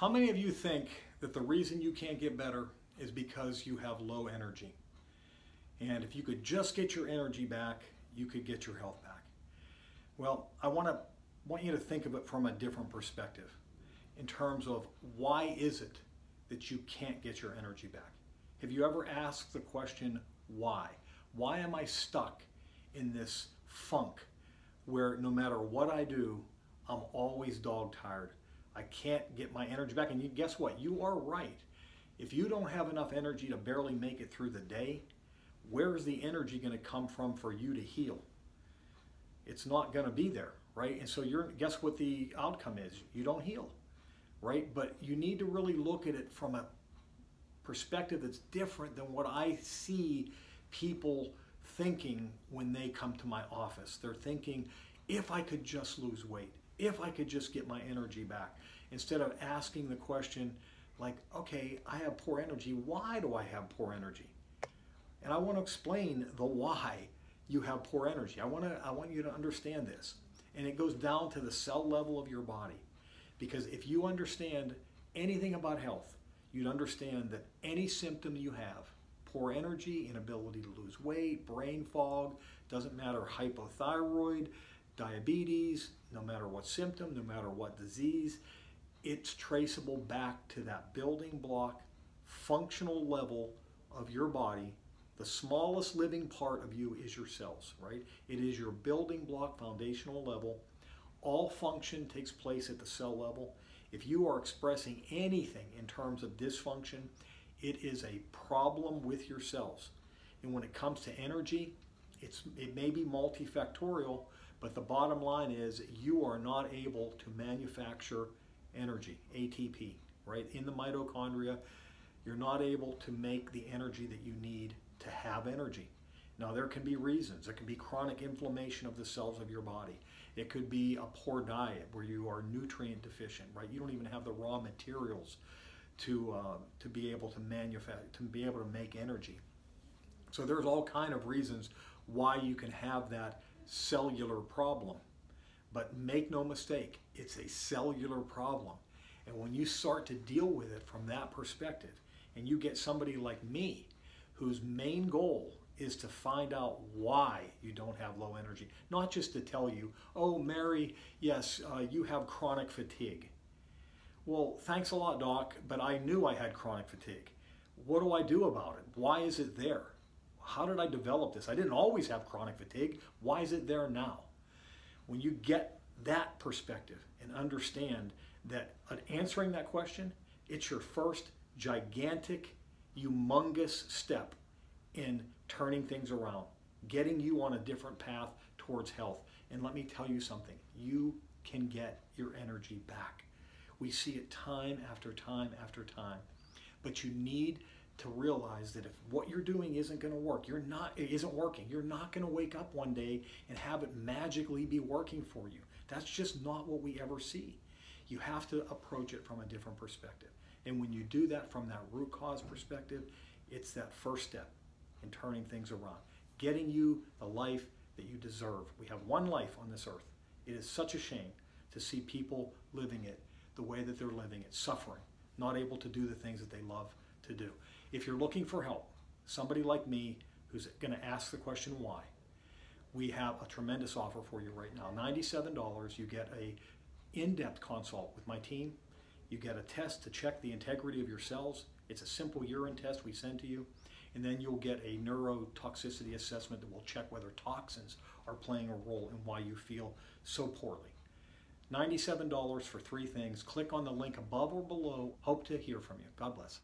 How many of you think that the reason you can't get better is because you have low energy? And if you could just get your energy back, you could get your health back. Well, I want to want you to think of it from a different perspective in terms of why is it that you can't get your energy back? Have you ever asked the question why? Why am I stuck in this funk where no matter what I do, I'm always dog tired? I can't get my energy back. And you, guess what? You are right. If you don't have enough energy to barely make it through the day, where is the energy going to come from for you to heal? It's not going to be there, right? And so you're guess what the outcome is? You don't heal, right? But you need to really look at it from a perspective that's different than what I see people thinking when they come to my office. They're thinking, if I could just lose weight, if I could just get my energy back, instead of asking the question, like, okay, I have poor energy. Why do I have poor energy? And I want to explain the why you have poor energy. I want to I want you to understand this. And it goes down to the cell level of your body. Because if you understand anything about health, you'd understand that any symptom you have, poor energy, inability to lose weight, brain fog, doesn't matter hypothyroid, diabetes, no matter what symptom, no matter what disease, it's traceable back to that building block, functional level of your body. The smallest living part of you is your cells, right? It is your building block, foundational level. All function takes place at the cell level. If you are expressing anything in terms of dysfunction, it is a problem with your cells. And when it comes to energy, it's, it may be multifactorial, but the bottom line is you are not able to manufacture energy, ATP, right? In the mitochondria, you're not able to make the energy that you need to have energy. Now, there can be reasons. It can be chronic inflammation of the cells of your body. It could be a poor diet where you are nutrient deficient, right? You don't even have the raw materials to, uh, to be able to manufacture, to be able to make energy. So there's all kind of reasons why you can have that cellular problem. But make no mistake, it's a cellular problem. And when you start to deal with it from that perspective, and you get somebody like me, whose main goal is to find out why you don't have low energy, not just to tell you, oh, Mary, yes, uh, you have chronic fatigue. Well, thanks a lot, doc, but I knew I had chronic fatigue. What do I do about it? Why is it there? How did I develop this? I didn't always have chronic fatigue. Why is it there now? When you get that perspective and understand that answering that question, it's your first gigantic, humongous step in turning things around, getting you on a different path towards health. And let me tell you something you can get your energy back. We see it time after time after time. But you need to realize that if what you're doing isn't going to work, you're not it isn't working. You're not going to wake up one day and have it magically be working for you. That's just not what we ever see. You have to approach it from a different perspective. And when you do that from that root cause perspective, it's that first step in turning things around, getting you the life that you deserve. We have one life on this earth. It is such a shame to see people living it the way that they're living it, suffering, not able to do the things that they love to do. If you're looking for help, somebody like me who's going to ask the question why, we have a tremendous offer for you right now. $97, you get a in-depth consult with my team. You get a test to check the integrity of your cells. It's a simple urine test we send to you. And then you'll get a neurotoxicity assessment that will check whether toxins are playing a role in why you feel so poorly. $97 for three things. Click on the link above or below. Hope to hear from you. God bless.